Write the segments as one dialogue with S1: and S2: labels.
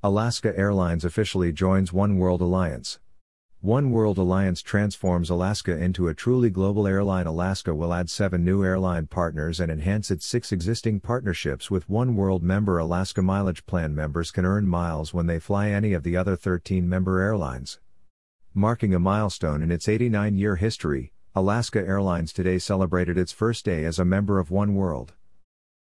S1: Alaska Airlines officially joins One World Alliance. One World Alliance transforms Alaska into a truly global airline. Alaska will add seven new airline partners and enhance its six existing partnerships with One World member Alaska Mileage Plan members can earn miles when they fly any of the other 13 member airlines. Marking a milestone in its 89 year history, Alaska Airlines today celebrated its first day as a member of One World.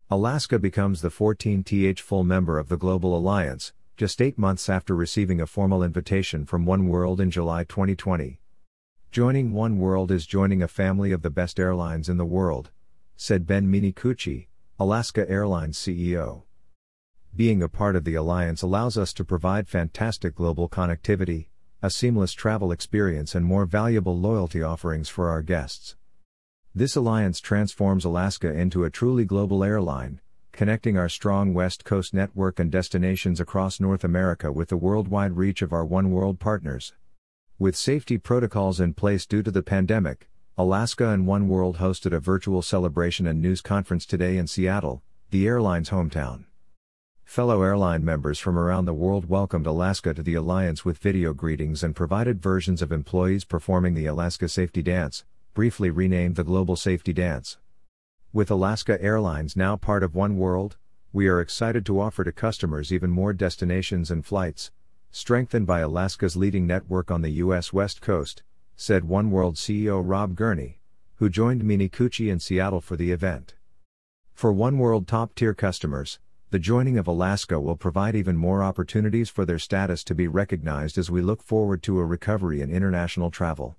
S1: Alaska becomes the 14th full member of the Global Alliance, just eight months after receiving a formal invitation from One World in July 2020. Joining One World is joining a family of the best airlines in the world, said Ben Minicucci, Alaska Airlines CEO. Being a part of the alliance allows us to provide fantastic global connectivity, a seamless travel experience, and more valuable loyalty offerings for our guests. This alliance transforms Alaska into a truly global airline, connecting our strong West Coast network and destinations across North America with the worldwide reach of our One World partners. With safety protocols in place due to the pandemic, Alaska and One World hosted a virtual celebration and news conference today in Seattle, the airline's hometown. Fellow airline members from around the world welcomed Alaska to the alliance with video greetings and provided versions of employees performing the Alaska Safety Dance, briefly renamed the Global Safety Dance. With Alaska Airlines now part of One World, we are excited to offer to customers even more destinations and flights, strengthened by Alaska's leading network on the U.S. West Coast, said One World CEO Rob Gurney, who joined Minicucci in Seattle for the event. For One World top tier customers, the joining of Alaska will provide even more opportunities for their status to be recognized as we look forward to a recovery in international travel.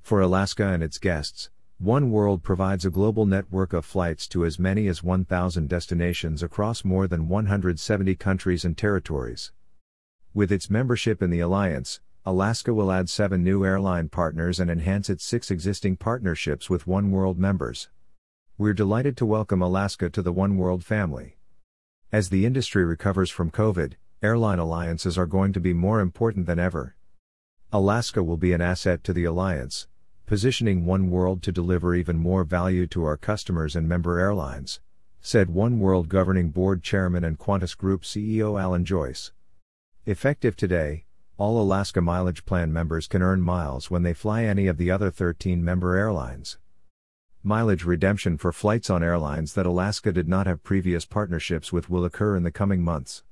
S1: For Alaska and its guests, one World provides a global network of flights to as many as 1,000 destinations across more than 170 countries and territories. With its membership in the alliance, Alaska will add seven new airline partners and enhance its six existing partnerships with One World members. We're delighted to welcome Alaska to the One World family. As the industry recovers from COVID, airline alliances are going to be more important than ever. Alaska will be an asset to the alliance, positioning One World to deliver even more value to our customers and member airlines, said One World Governing Board Chairman and Qantas Group CEO Alan Joyce. Effective today, all Alaska Mileage Plan members can earn miles when they fly any of the other 13 member airlines. Mileage redemption for flights on airlines that Alaska did not have previous partnerships with will occur in the coming months.